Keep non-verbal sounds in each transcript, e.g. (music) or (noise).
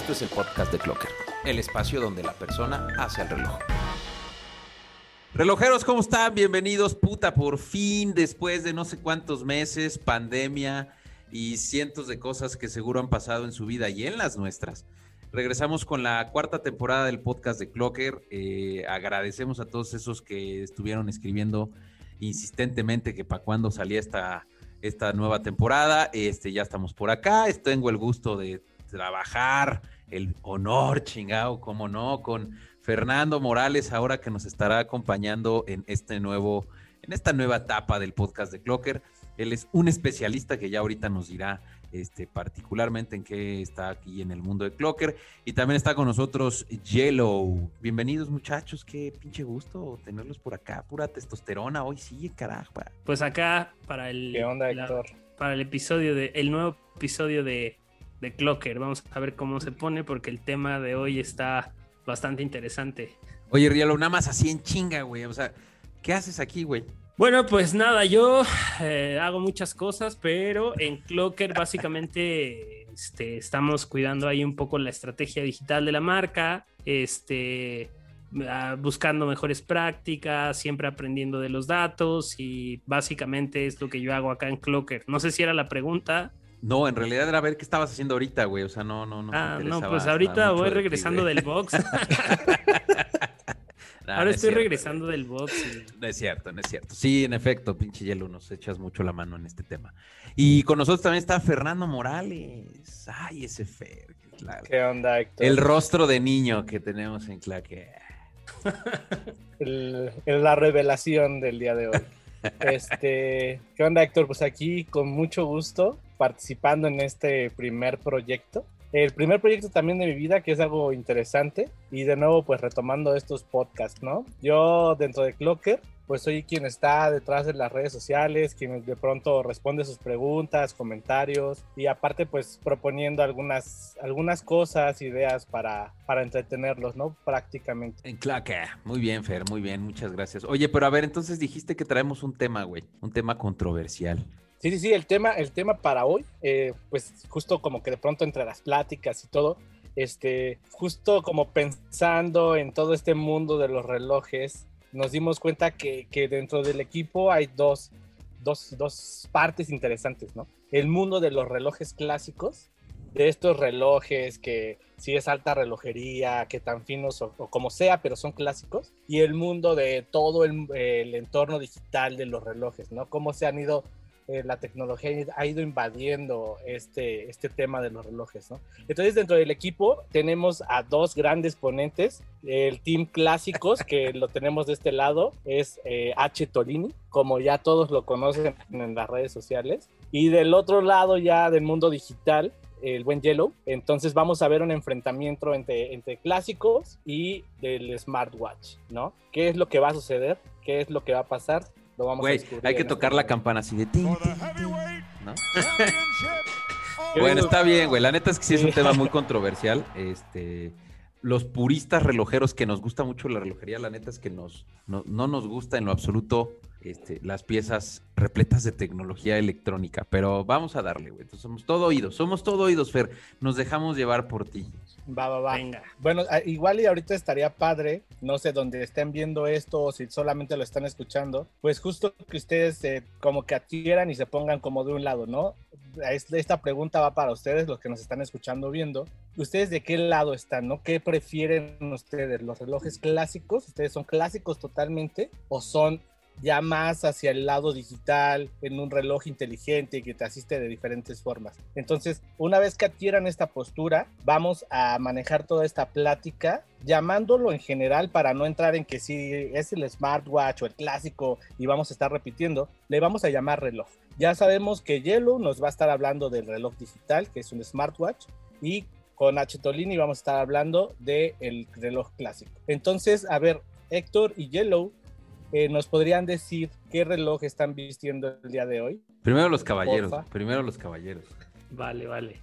Esto es el podcast de Clocker, el espacio donde la persona hace el reloj. Relojeros, ¿cómo están? Bienvenidos, puta, por fin, después de no sé cuántos meses, pandemia y cientos de cosas que seguro han pasado en su vida y en las nuestras. Regresamos con la cuarta temporada del podcast de Clocker. Eh, agradecemos a todos esos que estuvieron escribiendo insistentemente que para cuándo salía esta, esta nueva temporada. Este, ya estamos por acá. Tengo el gusto de trabajar, el honor, chingado, cómo no, con Fernando Morales, ahora que nos estará acompañando en este nuevo, en esta nueva etapa del podcast de Clocker. Él es un especialista que ya ahorita nos dirá este, particularmente en qué está aquí en el mundo de Clocker. Y también está con nosotros Yellow. Bienvenidos muchachos, qué pinche gusto tenerlos por acá, pura testosterona, hoy sí, carajo. Pues acá para el... ¿Qué onda, Héctor? para el episodio de, el nuevo episodio de, de Clocker. Vamos a ver cómo se pone porque el tema de hoy está bastante interesante. Oye, Rielo, nada más así en chinga, güey. O sea, ¿qué haces aquí, güey? Bueno, pues nada, yo eh, hago muchas cosas, pero en Clocker básicamente este, estamos cuidando ahí un poco la estrategia digital de la marca, este, ah, buscando mejores prácticas, siempre aprendiendo de los datos y básicamente es lo que yo hago acá en Clocker. No sé si era la pregunta. No, en realidad era ver qué estabas haciendo ahorita, güey. O sea, no, no, no. Ah, no, pues ahorita voy regresando del box. (laughs) Ahora estoy regresando del box. No es cierto, no es cierto. Sí, en efecto, pinche hielo, nos echas mucho la mano en este tema. Y con nosotros también está Fernando Morales. Ay, ese Fer. Claro. ¿Qué onda, Héctor? El rostro de niño que tenemos en Claque. la revelación del día de hoy. (laughs) Este, ¿qué onda, Héctor? Pues aquí con mucho gusto participando en este primer proyecto el primer proyecto también de mi vida, que es algo interesante. Y de nuevo, pues retomando estos podcasts, ¿no? Yo dentro de Clocker, pues soy quien está detrás de las redes sociales, quien de pronto responde sus preguntas, comentarios y aparte pues proponiendo algunas, algunas cosas, ideas para, para entretenerlos, ¿no? Prácticamente. En Clocker. Muy bien, Fer, muy bien, muchas gracias. Oye, pero a ver, entonces dijiste que traemos un tema, güey, un tema controversial. Sí, sí, sí, el tema, el tema para hoy, eh, pues justo como que de pronto entre las pláticas y todo, este, justo como pensando en todo este mundo de los relojes, nos dimos cuenta que, que dentro del equipo hay dos, dos, dos, partes interesantes, ¿no? El mundo de los relojes clásicos, de estos relojes que si es alta relojería, que tan finos o, como sea, pero son clásicos, y el mundo de todo el, el entorno digital de los relojes, ¿no? Cómo se han ido eh, la tecnología ha ido invadiendo este, este tema de los relojes, ¿no? Entonces, dentro del equipo tenemos a dos grandes ponentes. El team clásicos, que (laughs) lo tenemos de este lado, es eh, H. Tolini, como ya todos lo conocen en las redes sociales. Y del otro lado, ya del mundo digital, el buen Yellow. Entonces vamos a ver un enfrentamiento entre, entre clásicos y del smartwatch, ¿no? ¿Qué es lo que va a suceder? ¿Qué es lo que va a pasar? Hay que tocar la campana así de bueno, está bien, güey. La neta es que sí es un tema muy (laughs) controversial. Este, los puristas relojeros que nos gusta mucho la relojería, la neta es que nos, no, nos gusta en lo absoluto este, las piezas repletas de tecnología electrónica. Pero vamos a darle, güey. somos todo oídos, somos todo oídos, Fer. Nos dejamos llevar por ti. Va, va, va. Venga. Bueno, igual y ahorita estaría padre, no sé, dónde estén viendo esto o si solamente lo están escuchando, pues justo que ustedes eh, como que adquieran y se pongan como de un lado, ¿no? Esta pregunta va para ustedes, los que nos están escuchando viendo. ¿Ustedes de qué lado están, no? ¿Qué prefieren ustedes? ¿Los relojes clásicos? ¿Ustedes son clásicos totalmente o son ya más hacia el lado digital, en un reloj inteligente que te asiste de diferentes formas. Entonces, una vez que adquieran esta postura, vamos a manejar toda esta plática llamándolo en general para no entrar en que si es el smartwatch o el clásico y vamos a estar repitiendo, le vamos a llamar reloj. Ya sabemos que Yellow nos va a estar hablando del reloj digital, que es un smartwatch, y con H. Tolini vamos a estar hablando del reloj clásico. Entonces, a ver, Héctor y Yellow, eh, ¿nos podrían decir qué reloj están vistiendo el día de hoy? Primero los caballeros, primero los caballeros. Vale, vale.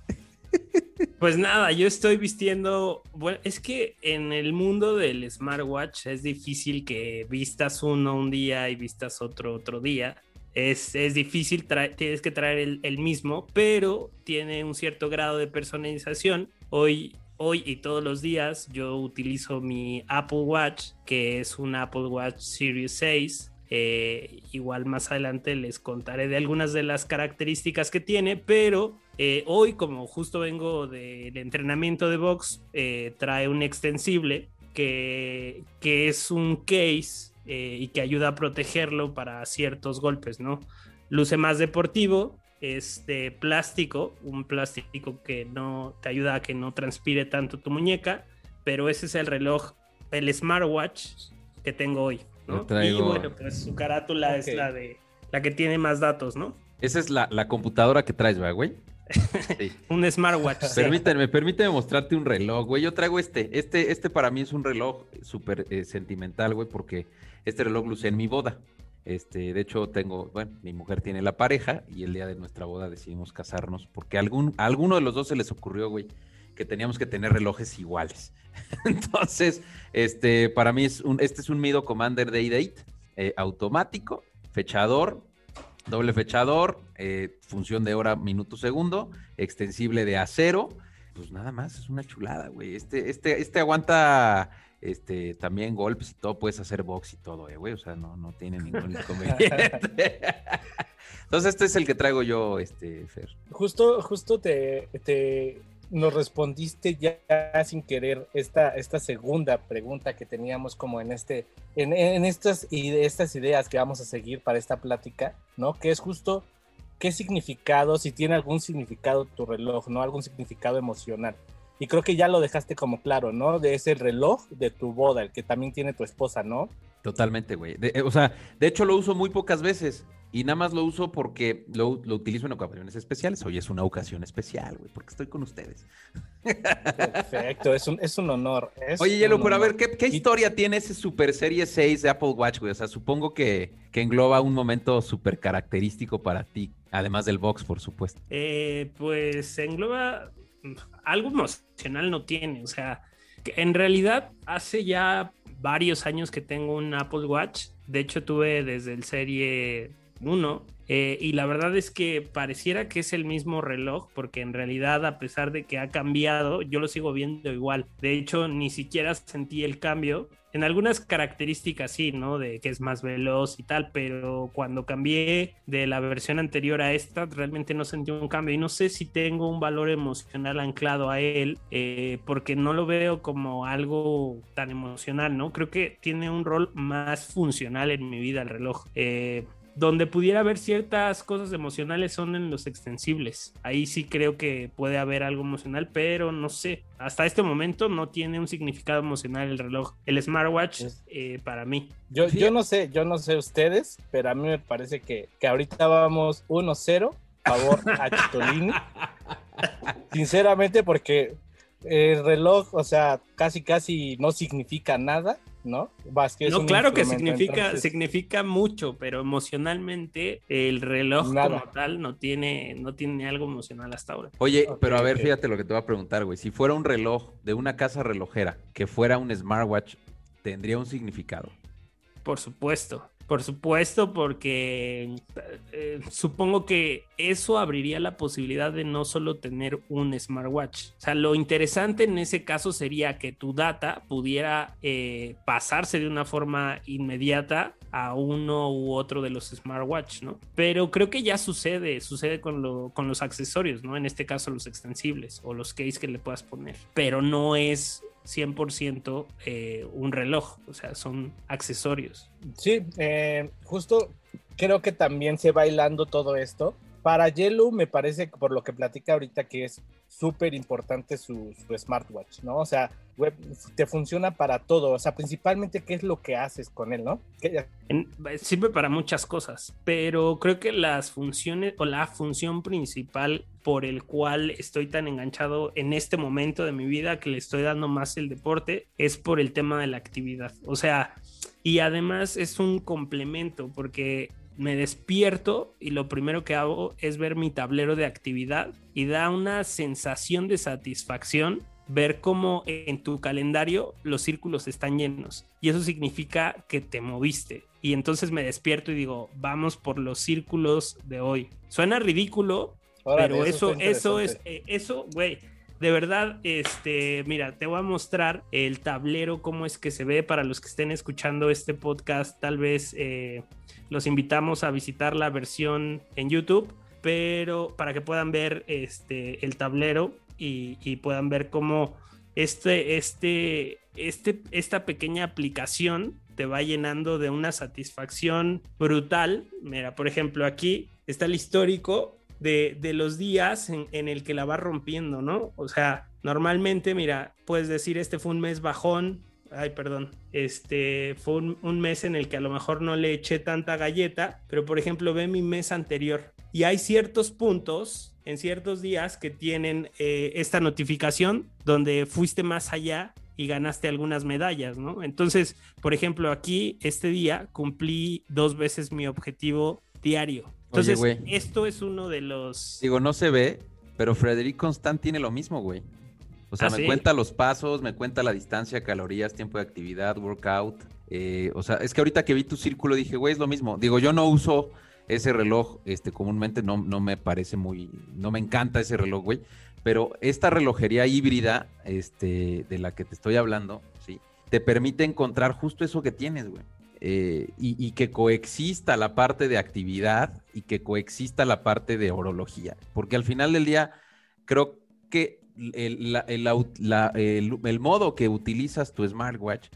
(laughs) Pues nada, yo estoy vistiendo, bueno, es que en el mundo del smartwatch es difícil que vistas uno un día y vistas otro otro día. Es, es difícil, tienes que traer el, el mismo, pero tiene un cierto grado de personalización. Hoy hoy y todos los días yo utilizo mi Apple Watch, que es un Apple Watch Series 6. Eh, igual más adelante les contaré de algunas de las características que tiene, pero eh, hoy como justo vengo del entrenamiento de box, eh, trae un extensible que, que es un case y que ayuda a protegerlo para ciertos golpes, ¿no? Luce más deportivo, es de plástico, un plástico que no te ayuda a que no transpire tanto tu muñeca, pero ese es el reloj, el smartwatch que tengo hoy. Y bueno, pues su carátula es la de la que tiene más datos, ¿no? Esa es la, computadora que traes, güey? (laughs) un smartwatch. Permíteme, permíteme mostrarte un reloj, güey. Yo traigo este. Este, este para mí es un reloj súper eh, sentimental, güey, porque este reloj luce en mi boda. Este, de hecho, tengo, bueno, mi mujer tiene la pareja y el día de nuestra boda decidimos casarnos porque algún, a alguno de los dos se les ocurrió, güey, que teníamos que tener relojes iguales. (laughs) Entonces, este, para mí es un, este es un Mido Commander Day Date eh, automático, fechador, doble fechador, eh, función de hora, minuto, segundo, extensible de acero. Pues nada más, es una chulada, güey. Este, este, este aguanta este, también golpes y todo, puedes hacer box y todo, eh, güey, o sea, no, no tiene ningún inconveniente. (laughs) Entonces, este es el que traigo yo, este, Fer. Justo, justo te, te nos respondiste ya sin querer esta, esta segunda pregunta que teníamos como en este, en, en estas, estas ideas que vamos a seguir para esta plática, ¿no? Que es justo qué significado, si tiene algún significado tu reloj, ¿no? Algún significado emocional. Y creo que ya lo dejaste como claro, ¿no? De ese reloj de tu boda, el que también tiene tu esposa, ¿no? Totalmente, güey. Eh, o sea, de hecho lo uso muy pocas veces y nada más lo uso porque lo, lo utilizo en ocasiones especiales. Hoy es una ocasión especial, güey, porque estoy con ustedes. Perfecto, es un, es un honor. Oye, Yelo, pero a ver, ¿qué, ¿qué, historia tiene ese Super Serie 6 de Apple Watch, güey? O sea, supongo que, que engloba un momento súper característico para ti, además del box, por supuesto. Eh, pues engloba algo emocional no tiene. O sea, en realidad hace ya varios años que tengo un Apple Watch. De hecho, tuve desde el serie 1. Eh, y la verdad es que pareciera que es el mismo reloj, porque en realidad, a pesar de que ha cambiado, yo lo sigo viendo igual. De hecho, ni siquiera sentí el cambio en algunas características sí, ¿no? De que es más veloz y tal, pero cuando cambié de la versión anterior a esta, realmente no sentí un cambio y no sé si tengo un valor emocional anclado a él, eh, porque no lo veo como algo tan emocional, ¿no? Creo que tiene un rol más funcional en mi vida el reloj. Eh, donde pudiera haber ciertas cosas emocionales son en los extensibles. Ahí sí creo que puede haber algo emocional, pero no sé. Hasta este momento no tiene un significado emocional el reloj, el smartwatch eh, para mí. Yo, yo no sé, yo no sé ustedes, pero a mí me parece que, que ahorita vamos 1-0 favor a (laughs) Chitolini. Sinceramente, porque el reloj, o sea, casi casi no significa nada. ¿No? no, claro que significa, significa mucho, pero emocionalmente el reloj como tal no tiene, no tiene algo emocional hasta ahora. Oye, pero a ver, fíjate lo que te voy a preguntar, güey. Si fuera un reloj de una casa relojera que fuera un smartwatch, ¿tendría un significado? Por supuesto. Por supuesto, porque eh, supongo que eso abriría la posibilidad de no solo tener un smartwatch. O sea, lo interesante en ese caso sería que tu data pudiera eh, pasarse de una forma inmediata a uno u otro de los smartwatch, ¿no? Pero creo que ya sucede, sucede con, con los accesorios, ¿no? En este caso los extensibles o los case que le puedas poner. Pero no es 100% eh, un reloj, o sea, son accesorios. Sí, eh, justo creo que también se va bailando todo esto. Para Yellow me parece, por lo que platica ahorita, que es súper importante su, smartwatch, ¿no? O sea, web, te funciona para todo, o sea, principalmente qué es lo que haces con él, ¿no? sirve para muchas cosas, pero creo que las funciones o la función principal por el cual estoy tan enganchado en este momento de mi vida que le estoy dando más el deporte es por el tema de la actividad, o sea, y además es un complemento porque me despierto y lo primero que hago es ver mi tablero de actividad y da una sensación de satisfacción ver cómo en tu calendario los círculos están llenos y eso significa que te moviste y entonces me despierto y digo vamos por los círculos de hoy suena ridículo pero eso eso, es eh, eso güey de verdad, este, mira, te voy a mostrar el tablero, cómo es que se ve para los que estén escuchando este podcast. Tal vez eh, los invitamos a visitar la versión en YouTube, pero para que puedan ver este, el tablero y, y puedan ver cómo este, este, este, esta pequeña aplicación te va llenando de una satisfacción brutal. Mira, por ejemplo, aquí está el histórico de, los días en, el que la va rompiendo, ¿no? O sea, normalmente, mira, puedes decir, este fue un mes bajón, ay, perdón, este fue un, un, mes en el que a lo mejor no le eché tanta galleta, pero por ejemplo, ve mi mes anterior y hay ciertos puntos en ciertos días que tienen eh, esta notificación donde fuiste más allá y ganaste algunas medallas, ¿no? Entonces, por ejemplo, aquí este día cumplí dos veces mi objetivo diario. Entonces, esto es uno de los... Digo, no se ve, pero Frederic Constant tiene lo mismo, güey. O sea, ¿Ah, me cuenta los pasos, me cuenta la distancia, calorías, tiempo de actividad, workout. Eh, o sea, es que ahorita que vi tu círculo dije, güey, es lo mismo. Digo, yo no uso ese reloj, este, comúnmente no, no me parece muy, no me encanta ese reloj, güey. Pero esta relojería híbrida, este, de la que te estoy hablando, sí, te permite encontrar justo eso que tienes, güey. Eh, y, que coexista la parte de actividad y que coexista la parte de orología. Porque al final del día, creo que el, el, modo que utilizas tu smartwatch,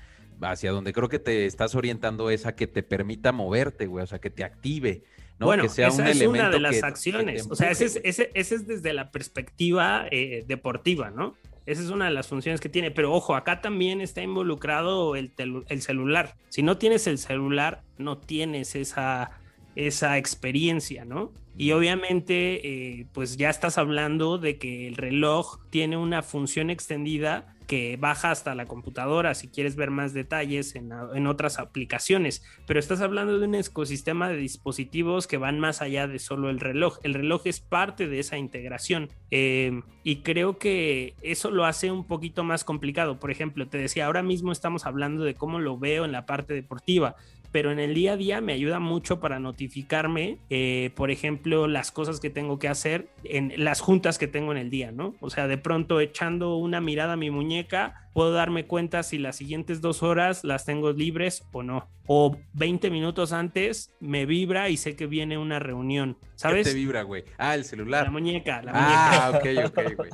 hacia donde creo que te estás orientando es a que te permita moverte, güey, o sea, que te active. ¿No? Bueno, que sea esa es una de las acciones. o sea, ese es, ese, es, desde la perspectiva eh, deportiva, ¿no? Esa es una de las funciones que tiene. Pero ojo, acá también está involucrado el, el celular. Si no tienes el celular, no tienes esa, esa experiencia, ¿no? Y obviamente, eh, pues ya estás hablando de que el reloj tiene una función extendida que baja hasta la computadora si quieres ver más detalles en, otras aplicaciones, pero estás hablando de un ecosistema de dispositivos que van más allá de solo el reloj. El reloj es parte de esa integración eh, y creo que eso lo hace un poquito más complicado. Por ejemplo, te decía, ahora mismo estamos hablando de cómo lo veo en la parte deportiva, pero en el día a día me ayuda mucho para notificarme, eh, por ejemplo, las cosas que tengo que hacer en las juntas que tengo en el día, ¿no? O sea, de pronto echando una mirada a mi muñeca, puedo darme cuenta si las siguientes dos horas las tengo libres o no. O 20 minutos antes me vibra y sé que viene una reunión, ¿sabes? ¿Qué te vibra, güey? Ah, el celular. La muñeca, la ah, muñeca. Ah, ok, ok, güey.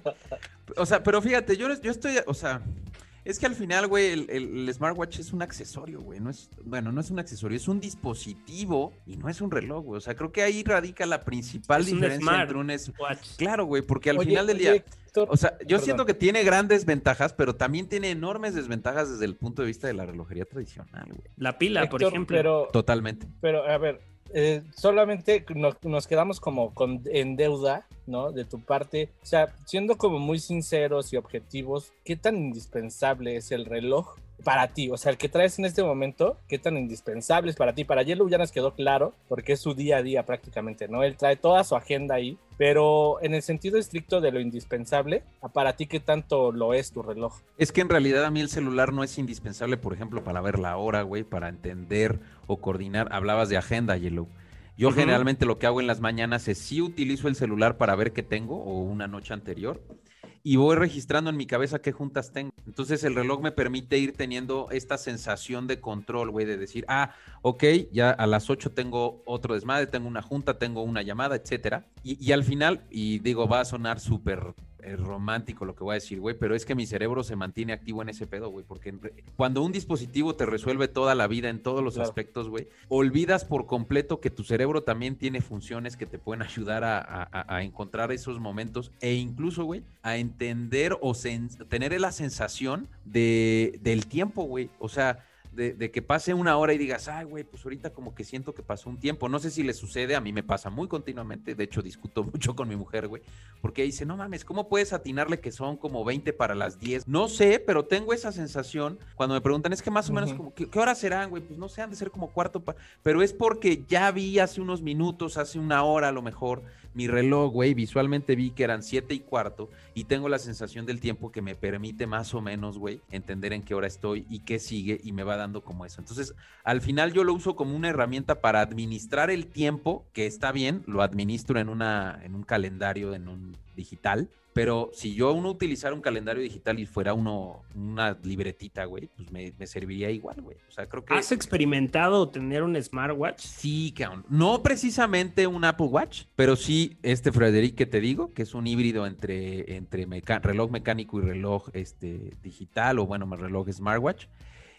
O sea, pero fíjate, yo, yo estoy, o sea, es que al final, güey, el, smartwatch es un accesorio, güey. No es, bueno, no es un accesorio, es un dispositivo y no es un reloj, güey. O sea, creo que ahí radica la principal diferencia entre un smartwatch. Claro, güey, porque al final del día. o sea, yo siento que tiene grandes ventajas, pero también tiene enormes desventajas desde el punto de vista de la relojería tradicional, güey. La pila, por ejemplo. Totalmente. Pero, a ver, eh, solamente nos, quedamos como con, en deuda, ¿no? De tu parte. O sea, siendo como muy sinceros y objetivos, ¿qué tan indispensable es el reloj para ti? O sea, el que traes en este momento, ¿qué tan indispensable es para ti? Para Yellow ya nos quedó claro, porque es su día a día prácticamente, ¿no? Él trae toda su agenda ahí, pero en el sentido estricto de lo indispensable, ¿para ti qué tanto lo es tu reloj? Es que en realidad a mí el celular no es indispensable, por ejemplo, para ver la hora, güey, para entender o coordinar. Hablabas de agenda, Yellow. Yo generalmente lo que hago en las mañanas es sí utilizo el celular para ver qué tengo o una noche anterior y voy registrando en mi cabeza qué juntas tengo. Entonces el reloj me permite ir teniendo esta sensación de control, güey, de decir, ah, ok, ya a las 8 tengo otro desmadre, tengo una junta, tengo una llamada, etcétera. Y, y al final, y digo, va a sonar súper romántico lo que voy a decir, güey, pero es que mi cerebro se mantiene activo en ese pedo, güey, porque cuando un dispositivo te resuelve toda la vida en todos los aspectos, güey, olvidas por completo que tu cerebro también tiene funciones que te pueden ayudar a, encontrar esos momentos e incluso, güey, a entender o tener la sensación de, del tiempo, güey. O sea, de, que pase una hora y digas, ay, güey, pues ahorita como que siento que pasó un tiempo. No sé si le sucede, a mí me pasa muy continuamente. De hecho, discuto (laughs) mucho con mi mujer, güey, porque dice, no mames, ¿cómo puedes atinarle que son como 20 para las 10? No sé, pero tengo esa sensación cuando me preguntan, es que más o menos, como, ¿qué, ¿qué, horas serán, güey? Pues no sé, han de ser como cuarto, pero es porque ya vi hace unos minutos, hace una hora a lo mejor, mi reloj, güey, visualmente vi que eran siete y cuarto y tengo la sensación del tiempo que me permite más o menos, güey, entender en qué hora estoy y qué sigue y me va dando como eso. Entonces, al final yo lo uso como una herramienta para administrar el tiempo, que está bien, lo administro en, una, en un calendario, en un digital, Pero si yo uno utilizara un calendario digital y fuera uno una libretita, güey, pues me, serviría igual, güey. O sea, creo que... ¿Has experimentado tener un smartwatch? Sí, cabrón. No precisamente un Apple Watch, pero sí este Frederic que te digo, que es un híbrido entre, entre reloj mecánico y reloj este, digital, o bueno, más reloj smartwatch.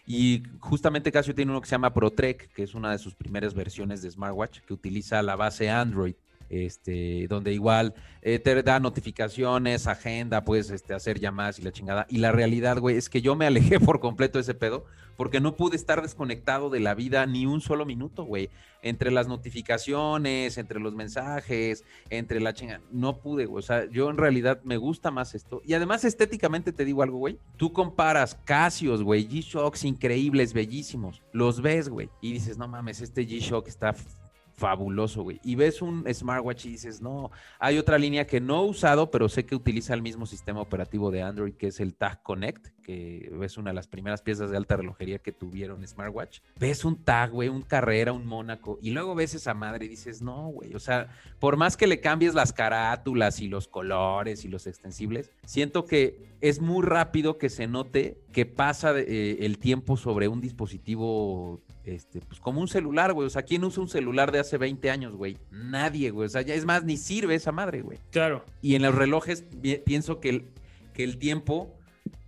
Y justamente Casio tiene uno que se llama ProTrek, que es una de sus primeras versiones de smartwatch, que utiliza la base Android este, donde igual eh, te da notificaciones, agenda, puedes este, hacer llamadas y la chingada. Y la realidad, güey, es que yo me alejé (laughs) por completo de ese pedo porque no pude estar desconectado de la vida ni un solo minuto, güey. Entre las notificaciones, entre los mensajes, entre la chingada, no pude, güey. O sea, yo en realidad me gusta más esto. Y además estéticamente te digo algo, güey. Tú comparas Casios, güey, G-Shocks increíbles, bellísimos. Los ves, güey. Y dices, no mames, este G-Shock está fabuloso, güey. Y ves un smartwatch y dices, no, hay otra línea que no he usado, pero sé que utiliza el mismo sistema operativo de Android, que es el Tag Connect, que es una de las primeras piezas de alta relojería que tuvieron smartwatch. Ves un Tag, güey, un Carrera, un Mónaco, y luego ves esa madre y dices, no, güey, o sea, por más que le cambies las carátulas y los colores y los extensibles, siento que es muy rápido que se note que pasa eh, el tiempo sobre un dispositivo este, pues como un celular, güey. O sea, ¿quién usa un celular de hace 20 años, güey? Nadie, güey. O sea, ya es más, ni sirve esa madre, güey. Claro. Y en los relojes pienso que el, que el tiempo,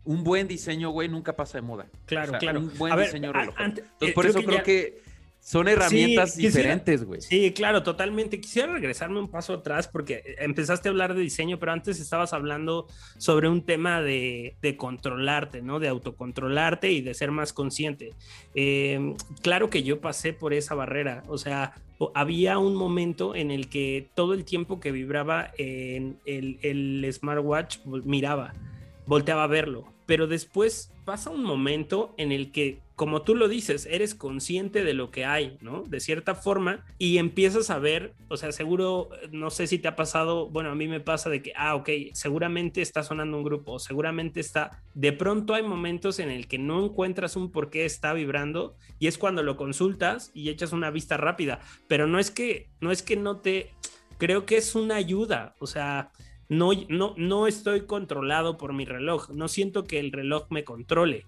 un buen diseño, güey, nunca pasa de moda. Claro, claro. Un buen diseño reloj. Entonces, eh, por eso creo que son herramientas diferentes, güey. Sí, claro, totalmente. Quisiera regresarme un paso atrás porque empezaste a hablar de diseño, pero antes estabas hablando sobre un tema de, controlarte, ¿no? De autocontrolarte y de ser más consciente. Em, claro que yo pasé por esa barrera, o sea, había un momento en el que todo el tiempo que vibraba en el, el smartwatch miraba, volteaba a verlo, pero después pasa un momento en el que como tú lo dices, eres consciente de lo que hay, ¿no? De cierta forma, y empiezas a ver, o sea, seguro, no sé si te ha pasado, bueno, a mí me pasa de que, ah, ok, seguramente está sonando un grupo, seguramente está, de pronto hay momentos en el que no encuentras un por qué está vibrando y es cuando lo consultas y echas una vista rápida, pero no es que, no es que no te, creo que es una ayuda, o sea, no, no, no estoy controlado por mi reloj, no siento que el reloj me controle,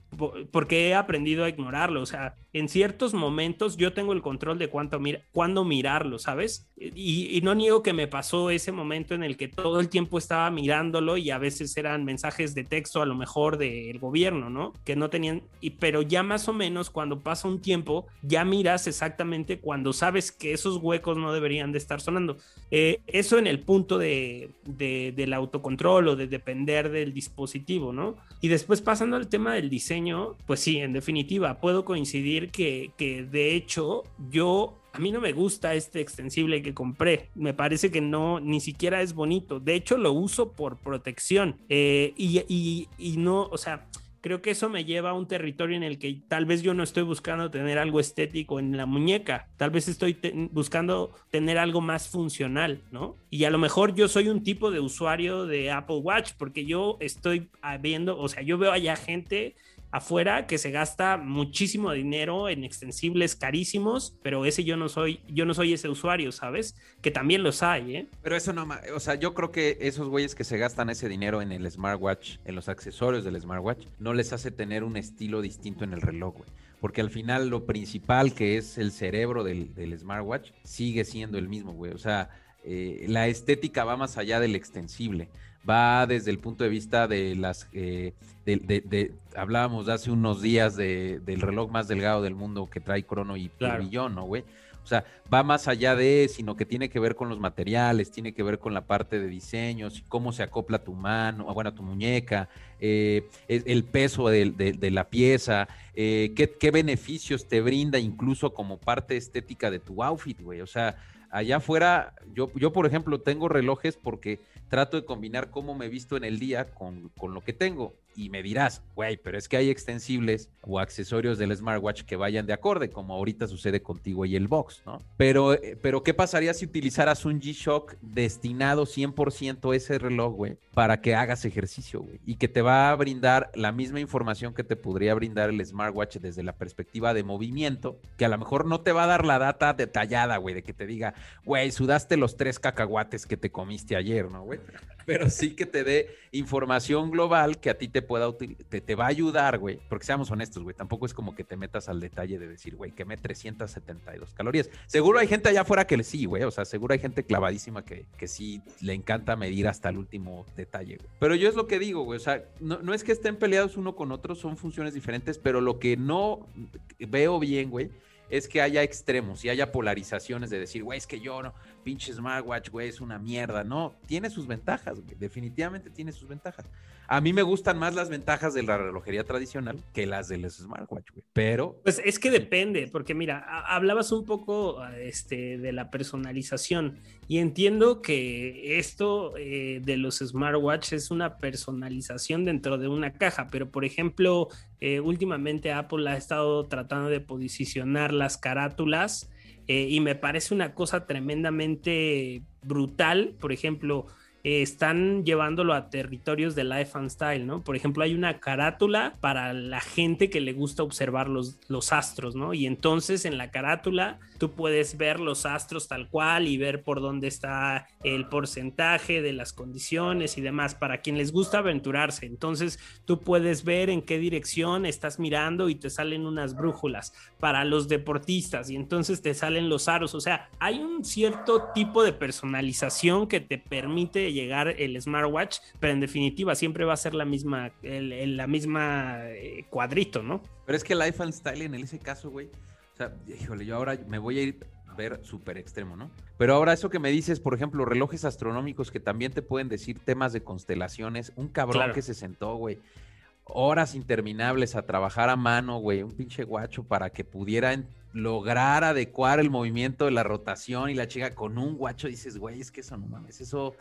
porque he aprendido a ignorarlo, o sea, en ciertos momentos yo tengo el control de cuánto cuándo mirarlo, ¿sabes? Y, no niego que me pasó ese momento en el que todo el tiempo estaba mirándolo y a veces eran mensajes de texto a lo mejor del gobierno, ¿no? Que no tenían, y, pero ya más o menos cuando pasa un tiempo, ya miras exactamente cuando sabes que esos huecos no deberían de estar sonando. Eh, eso en el punto de, del autocontrol o de depender del dispositivo, ¿no? Y después pasando al tema del diseño, pues sí, en definitiva, puedo coincidir que, de hecho yo a mí no me gusta este extensible que compré. Me parece que no, ni siquiera es bonito. De hecho, lo uso por protección. Eh, y, y, no, o sea, creo que eso me lleva a un territorio en el que tal vez yo no estoy buscando tener algo estético en la muñeca. Tal vez estoy buscando tener algo más funcional, ¿no? Y a lo mejor yo soy un tipo de usuario de Apple Watch porque yo estoy viendo, o sea, yo veo allá gente afuera que se gasta muchísimo dinero en extensibles carísimos, pero ese yo no soy, yo no soy ese usuario, ¿sabes? Que también los hay, ¿eh? Pero eso no, o sea, yo creo que esos güeyes que se gastan ese dinero en el smartwatch, en los accesorios del smartwatch, no les hace tener un estilo distinto en el reloj, güey. Porque al final lo principal que es el cerebro del, smartwatch sigue siendo el mismo, güey. O sea, eh, la estética va más allá del extensible va desde el punto de vista de las eh, de, hablábamos hace unos días de, del reloj más delgado del mundo que trae crono y claro. ¿no, güey? O sea, va más allá de, sino que tiene que ver con los materiales, tiene que ver con la parte de diseños, cómo se acopla tu mano, bueno, tu muñeca, eh, el peso de, la pieza, eh, qué, qué, beneficios te brinda incluso como parte estética de tu outfit, güey. O sea, allá afuera, yo, yo por ejemplo tengo relojes porque trato de combinar cómo me visto en el día con, con lo que tengo y me dirás, güey, pero es que hay extensibles o accesorios del smartwatch que vayan de acorde, como ahorita sucede contigo y el box, ¿no? Pero, eh, pero ¿qué pasaría si utilizaras un G-Shock destinado 100% a ese reloj, güey, para que hagas ejercicio, güey? Y que te va a brindar la misma información que te podría brindar el smartwatch desde la perspectiva de movimiento, que a lo mejor no te va a dar la data detallada, güey, de que te diga, güey, sudaste los tres cacahuates que te comiste ayer, ¿no, güey? Pero sí que te dé información global que a ti te pueda te, te va a ayudar, güey. Porque seamos honestos, güey, tampoco es como que te metas al detalle de decir, güey, quemé 372 calorías. Seguro hay gente allá afuera que le sí, güey, o sea, seguro hay gente clavadísima que, que sí le encanta medir hasta el último detalle, güey. Pero yo es lo que digo, güey, o sea, no, no es que estén peleados uno con otro, son funciones diferentes, pero lo que no veo bien, güey, es que haya extremos y haya polarizaciones de decir, güey, es que yo no, pinche smartwatch, güey, es una mierda. No, tiene sus ventajas, definitivamente tiene sus ventajas. A mí me gustan más las ventajas de la relojería tradicional que las del smartwatch, güey. Pero. Pues es que depende, porque mira, hablabas un poco este, de la personalización y entiendo que esto eh, de los smartwatch es una personalización dentro de una caja, pero por ejemplo, eh, últimamente Apple ha estado tratando de posicionar las carátulas. Eh, y me parece una cosa tremendamente brutal. Por ejemplo, eh, están llevándolo a territorios de life and style, ¿no? Por ejemplo, hay una carátula para la gente que le gusta observar los, los astros, ¿no? Y entonces en la carátula tú puedes ver los astros tal cual y ver por dónde está el porcentaje de las condiciones y demás, para quien les gusta aventurarse. Entonces tú puedes ver en qué dirección estás mirando y te salen unas brújulas para los deportistas y entonces te salen los aros. O sea, hay un cierto tipo de personalización que te permite llegar el smartwatch, pero en definitiva siempre va a ser la misma, el, la misma eh, cuadrito, ¿no? Pero es que Life and Style en ese caso, güey, o sea, híjole, yo ahora me voy a ir a ver súper extremo, ¿no? Pero ahora eso que me dices, por ejemplo, relojes astronómicos que también te pueden decir temas de constelaciones, un cabrón que se sentó, güey, horas interminables a trabajar a mano, güey, un pinche guacho para que pudiera lograr adecuar el movimiento de la rotación y la chica con un guacho, dices, güey, es que eso no mames, eso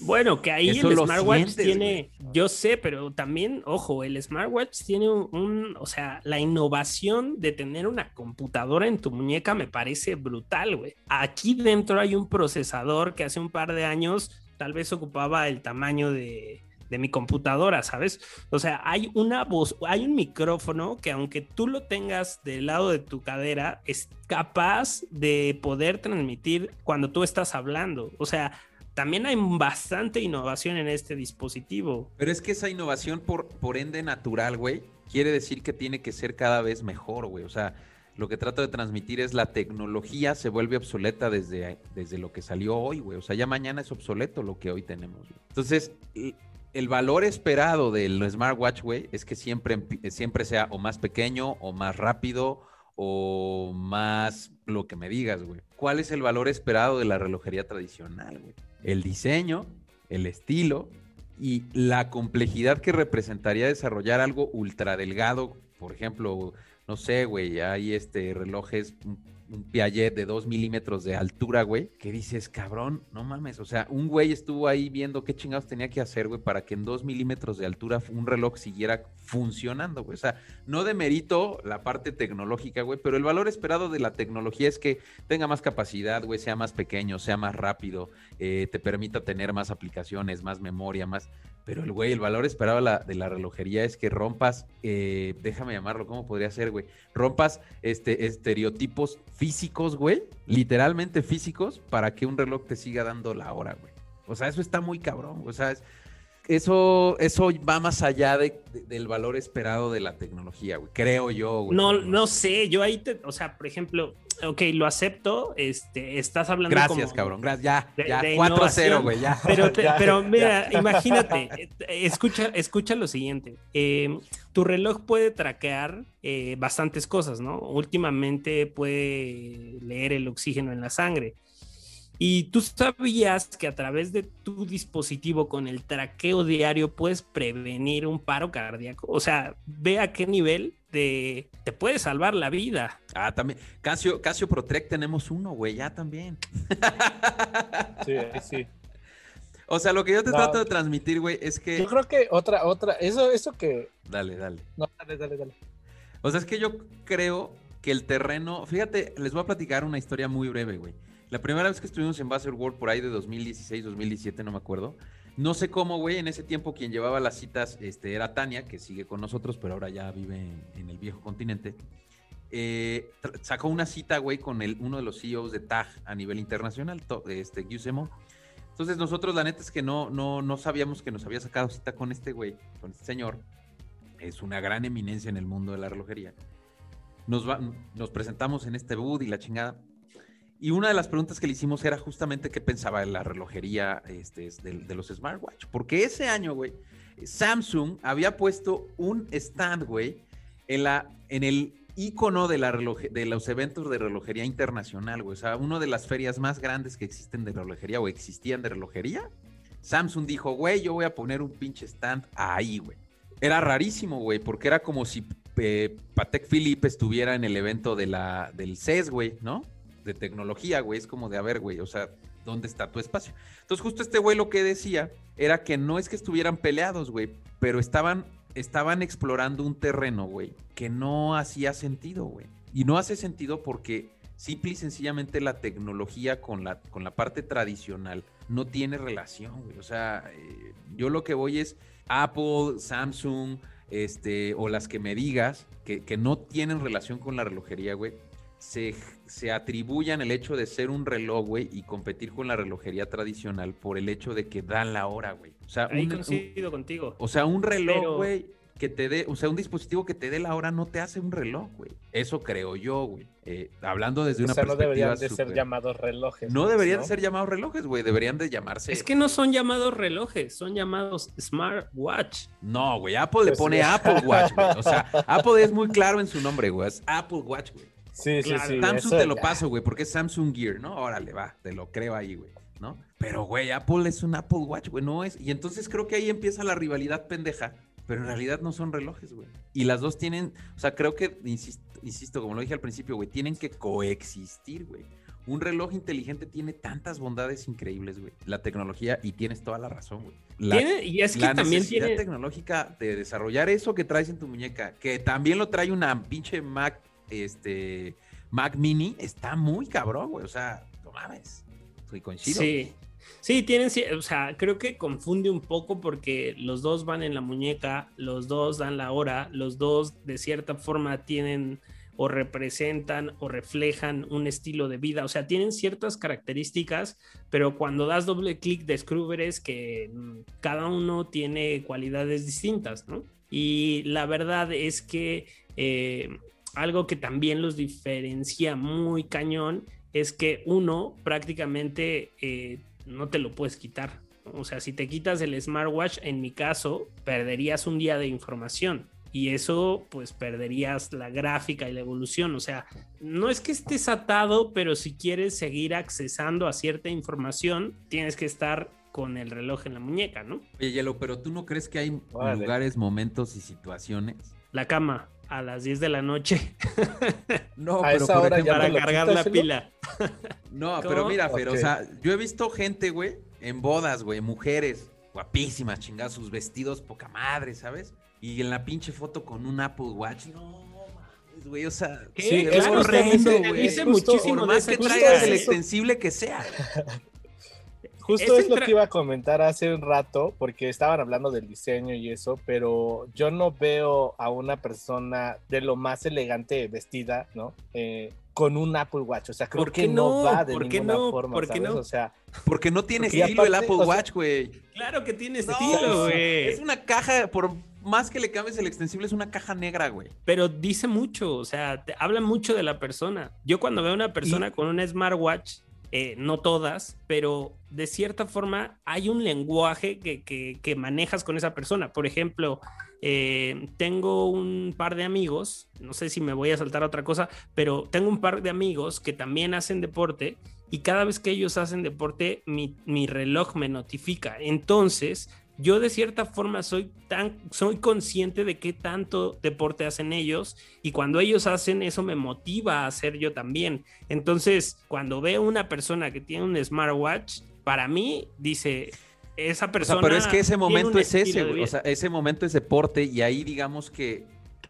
bueno, que ahí el smartwatch tiene, yo sé, pero también, ojo, el smartwatch tiene un, o sea, la innovación de tener una computadora en tu muñeca me parece brutal, güey. Aquí dentro hay un procesador que hace un par de años tal vez ocupaba el tamaño de, de mi computadora, ¿sabes? O sea, hay una voz, hay un micrófono que aunque tú lo tengas del lado de tu cadera, es capaz de poder transmitir cuando tú estás hablando. O sea, también hay bastante innovación en este dispositivo. Pero es que esa innovación por, por ende natural, güey, quiere decir que tiene que ser cada vez mejor, güey. O sea, lo que trato de transmitir es la tecnología se vuelve obsoleta desde, desde lo que salió hoy, güey. O sea, ya mañana es obsoleto lo que hoy tenemos. Entonces, el valor esperado del smartwatch, güey, es que siempre, siempre sea o más pequeño o más rápido o más lo que me digas, güey. ¿Cuál es el valor esperado de la relojería tradicional, güey? El diseño, el estilo y la complejidad que representaría desarrollar algo ultra delgado, por ejemplo, no sé, güey, hay este relojes un Piaget de 2 milímetros de altura, güey, que dices, cabrón, no mames, o sea, un güey estuvo ahí viendo qué chingados tenía que hacer, güey, para que en 2 milímetros de altura un reloj siguiera funcionando, güey. O sea, no demerito la parte tecnológica, güey, pero el valor esperado de la tecnología es que tenga más capacidad, güey, sea más pequeño, sea más rápido, eh, te permita tener más aplicaciones, más memoria, más... Pero el güey, el valor esperado de la, relojería es que rompas, eh, déjame llamarlo, ¿cómo podría ser, güey? Rompas este, estereotipos físicos, güey, literalmente físicos, para que un reloj te siga dando la hora, güey. O sea, eso está muy cabrón, o sea, eso, eso va más allá de, del valor esperado de la tecnología, güey, creo yo, güey. No, no sé, yo ahí, te, o sea, por ejemplo, ok, lo acepto, este, estás hablando Gracias, cabrón, gracias, ya, ya, 4-0, güey, ya. Pero, (laughs) pero mira, (laughs) imagínate, escucha, escucha lo siguiente, eh, tu reloj puede traquear eh, bastantes cosas, ¿no? Últimamente puede leer el oxígeno en la sangre. Y tú sabías que a través de tu dispositivo con el traqueo diario puedes prevenir un paro cardíaco. O sea, ve a qué nivel de, te puede salvar la vida. Ah, también. Casio, Casio Protrek tenemos uno, güey, ya también. (laughs) Sí, sí. O sea, lo que yo te trato de transmitir, güey, es que. Yo creo que otra, otra, eso, eso que. Dale, dale. No, dale, dale, dale. O sea, es que yo creo que el terreno. Fíjate, les voy a platicar una historia muy breve, güey. La primera vez que estuvimos en Basel World por ahí de 2016, 2017, no me acuerdo. No sé cómo, güey, en ese tiempo quien llevaba las citas este, era Tania, que sigue con nosotros, pero ahora ya vive en, el viejo continente. Eh, sacó una cita, güey, con el, uno de los CEOs de TAG a nivel internacional, este, Giusemo Entonces nosotros la neta es que no, no, no sabíamos que nos había sacado cita con este güey, con este señor. Es una gran eminencia en el mundo de la relojería. Nos, va, nos presentamos en este booth y la chingada. Y una de las preguntas que le hicimos era justamente qué pensaba de la relojería este, de, los smartwatch. Porque ese año, güey, Samsung había puesto un stand, güey, en, en el ícono de, la de los eventos de relojería internacional, güey. O sea, una de las ferias más grandes que existen de relojería o existían de relojería. Samsung dijo, güey, yo voy a poner un pinche stand ahí, güey. Era rarísimo, güey, porque era como si eh, Patek Philippe estuviera en el evento de la, del CES, güey, ¿no? De tecnología, güey. Es como de, a ver, güey, o sea, ¿dónde está tu espacio? Entonces, justo este güey lo que decía era que no es que estuvieran peleados, güey, pero estaban, estaban explorando un terreno, güey, que no hacía sentido, güey. Y no hace sentido porque simple y sencillamente la tecnología con la, con la parte tradicional no tiene relación, güey. O sea, eh, yo lo que voy es Apple, Samsung, este, o las que me digas que, que no tienen relación con la relojería, güey se, se, atribuyan el hecho de ser un reloj, güey, y competir con la relojería tradicional por el hecho de que dan la hora, güey. O sea, Ahí un, coincido contigo. O sea, un reloj, güey, que te dé, o sea, un dispositivo que te dé la hora no te hace un reloj, güey. Eso creo yo, güey. Eh, hablando desde una perspectiva. No deberían de ser llamados relojes. No deberían de ser llamados relojes, güey. Deberían de llamarse. Es que no son llamados relojes, son llamados smartwatch. No, güey. Apple le pues pone Apple Watch, güey. O sea, (laughs) Apple es muy claro en su nombre, güey. Es Apple Watch, güey. Sí, sí, sí. Samsung te lo paso, güey, porque es Samsung Gear, ¿no? Órale, va, te lo creo ahí, güey, ¿no? Pero, güey, Apple es un Apple Watch, güey, no es. Y entonces creo que ahí empieza la rivalidad pendeja, pero en realidad no son relojes, güey. Y las dos tienen, o sea, creo que, insisto, insisto como lo dije al principio, güey, tienen que coexistir, güey. Un reloj inteligente tiene tantas bondades increíbles, güey. La tecnología, y tienes toda la razón, güey. ¿Tiene? Y es que la también necesidad tiene... tecnológica de desarrollar eso que traes en tu muñeca, que también lo trae una pinche Mac este Mac Mini está muy cabrón, güey. O sea, no mames. Estoy coincido. Sí. Sí, tienen, o sea, creo que confunde un poco porque los dos van en la muñeca, los dos dan la hora, los dos de cierta forma tienen o representan o reflejan un estilo de vida, o sea, tienen ciertas características, pero cuando das doble clic descubres que mm, cada uno tiene cualidades distintas, ¿no? Y la verdad es que eh, algo que también los diferencia muy cañón es que uno prácticamente eh, no te lo puedes quitar. O sea, si te quitas el smartwatch, en mi caso, perderías un día de información. Y eso, pues, perderías la gráfica y la evolución. O sea, no es que estés atado, pero si quieres seguir accesando a cierta información, tienes que estar con el reloj en la muñeca, ¿no? Oye, Yelo, pero tú no crees que hay lugares, momentos y situaciones? La cama a las 10 de la noche. (laughs) No, pero para cargar la pila. No, pero mira, pero, o sea, yo he visto gente, güey, en bodas, güey, mujeres guapísimas, chingadas, sus vestidos poca madre, ¿sabes? Y en la pinche foto con un Apple Watch, no mames, güey, o sea, sí, es horrendo, güey. Dice muchísimo por más que traigas el extensible que sea. (laughs) Justo es, lo que iba a comentar hace un rato, porque estaban hablando del diseño y eso, pero yo no veo a una persona de lo más elegante vestida, ¿no? Eh, con un Apple Watch, o sea, creo que no, va de ninguna forma, ¿Por qué no? O sea, porque no tiene estilo el Apple Watch, güey. claro que tiene estilo, güey. es una caja, por más que le cambies el extensible, es una caja negra, güey. Pero dice mucho, o sea, te habla mucho de la persona. Yo cuando veo a una persona con un smartwatch, eh, no todas, pero de cierta forma hay un lenguaje que, manejas con esa persona. Por ejemplo, eh, tengo un par de amigos, no sé si me voy a saltar a otra cosa, pero tengo un par de amigos que también hacen deporte y cada vez que ellos hacen deporte, mi, mi reloj me notifica. Entonces, yo de cierta forma soy tan soy consciente de qué tanto deporte hacen ellos y cuando ellos hacen eso me motiva a hacer yo también. Entonces, cuando veo una persona que tiene un smartwatch, para mí dice esa persona. pero es que ese momento es ese, o sea, ese momento es deporte y ahí digamos que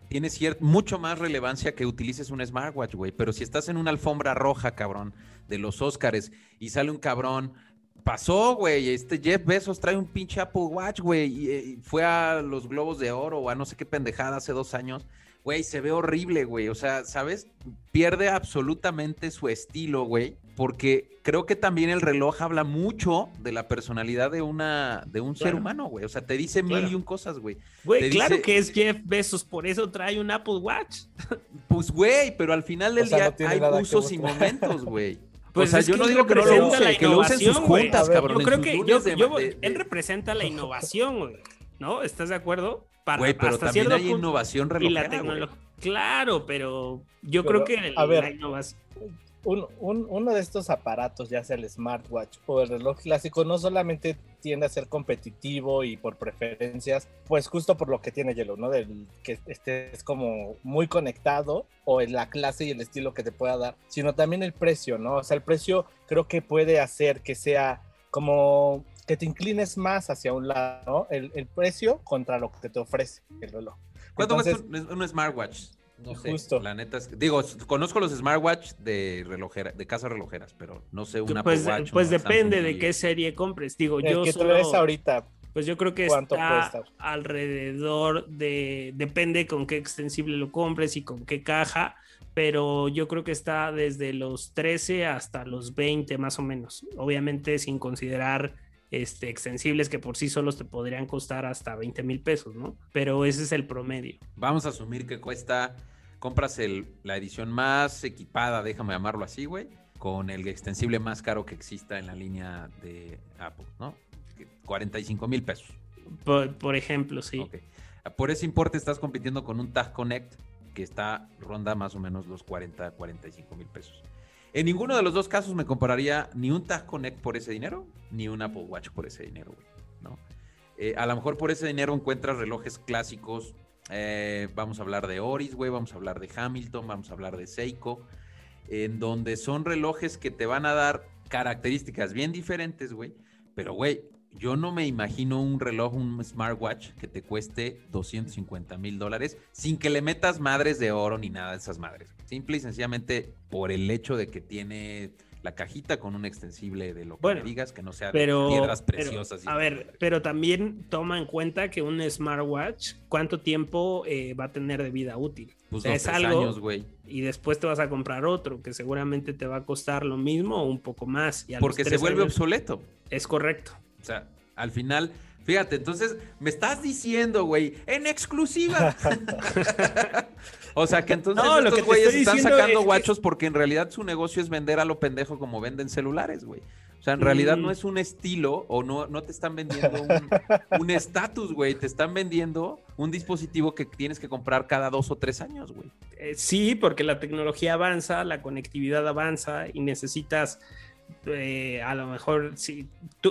tiene mucho más relevancia que utilices un smartwatch, güey. Pero si estás en una alfombra roja, cabrón, de los Óscares y sale un cabrón pasó, güey. Este Jeff Bezos trae un pinche Apple Watch, güey. Y, eh, fue a los Globos de Oro o a no sé qué pendejada hace dos años. güey, se ve horrible, güey. O sea, ¿sabes? Pierde absolutamente su estilo, güey. Porque creo que también el reloj habla mucho de la personalidad de una de un ser humano, güey. O sea, te dice mil y un cosas, güey. Güey, claro que es Jeff Bezos, por eso trae un Apple Watch. Pues, güey, pero al final del día hay usos y momentos, (laughs) güey. Pues o sea, yo no digo que no lo use, que lo use en sus juntas, cabrón. Yo creo que yo, él representa la innovación, güey. ¿No? ¿Estás de acuerdo? Güey, pero también hay innovación relojera, y la tecnología. Claro, pero yo creo que la innovación uno de estos aparatos, ya sea el smartwatch o el reloj clásico, no solamente tiende a ser competitivo y por preferencias, pues justo por lo que tiene Yellow, ¿no? Del que estés como muy conectado o en la clase y el estilo que te pueda dar, sino también el precio, ¿no? O sea, el precio creo que puede hacer que sea como que te inclines más hacia un lado, ¿no? El, precio contra lo que te ofrece el reloj. ¿Cuánto cuesta un smartwatch? No sé, Justo. la neta es digo, conozco los smartwatch de relojera, de casa relojeras, pero no sé una Pues, Watch, pues depende de qué serie compres. Digo, yo que solo, ahorita. Pues yo creo que está alrededor de depende con qué extensible lo compres y con qué caja, pero yo creo que está desde los 13 hasta los 20 más o menos. Obviamente sin considerar este, extensibles que por sí solos te podrían costar hasta 20 mil pesos, ¿no? Pero ese es el promedio. Vamos a asumir que cuesta, compras el, la edición más equipada, déjame llamarlo así, güey, con el extensible más caro que exista en la línea de Apple, ¿no? 45 mil pesos. Por, ejemplo, sí. Por ese importe estás compitiendo con un Tag Connect que está ronda más o menos los 40, 45 mil pesos. En ninguno de los dos casos me compraría ni un Tag Connect por ese dinero, ni un Apple Watch por ese dinero, güey, ¿no? Eh, a lo mejor por ese dinero encuentras relojes clásicos. Eh, vamos a hablar de Oris, güey, vamos a hablar de Hamilton, vamos a hablar de Seiko, en donde son relojes que te van a dar características bien diferentes, güey. Pero, güey, yo no me imagino un reloj, un smartwatch que te cueste 250 mil dólares sin que le metas madres de oro ni nada de esas madres. Simple y sencillamente por el hecho de que tiene la cajita con un extensible de lo que me digas, que no sea de piedras preciosas. a ver, pero también toma en cuenta que un smartwatch, ¿cuánto tiempo eh, va a tener de vida útil? Pues es algo, años, güey. Y después te vas a comprar otro que seguramente te va a costar lo mismo o un poco más. Porque se vuelve obsoleto. Es correcto. O sea, al final, fíjate, entonces me estás diciendo, güey, en exclusiva. (laughs) o sea, que entonces estos güeyes están sacando guachos porque en realidad su negocio es vender a lo pendejo como venden celulares, güey. O sea, en realidad no mm. es un estilo o no, no te están vendiendo un estatus, güey. Te están vendiendo un dispositivo que tienes que comprar cada dos o tres años, güey. Eh, sí, porque la tecnología avanza, la conectividad avanza y necesitas eh, a lo mejor sí.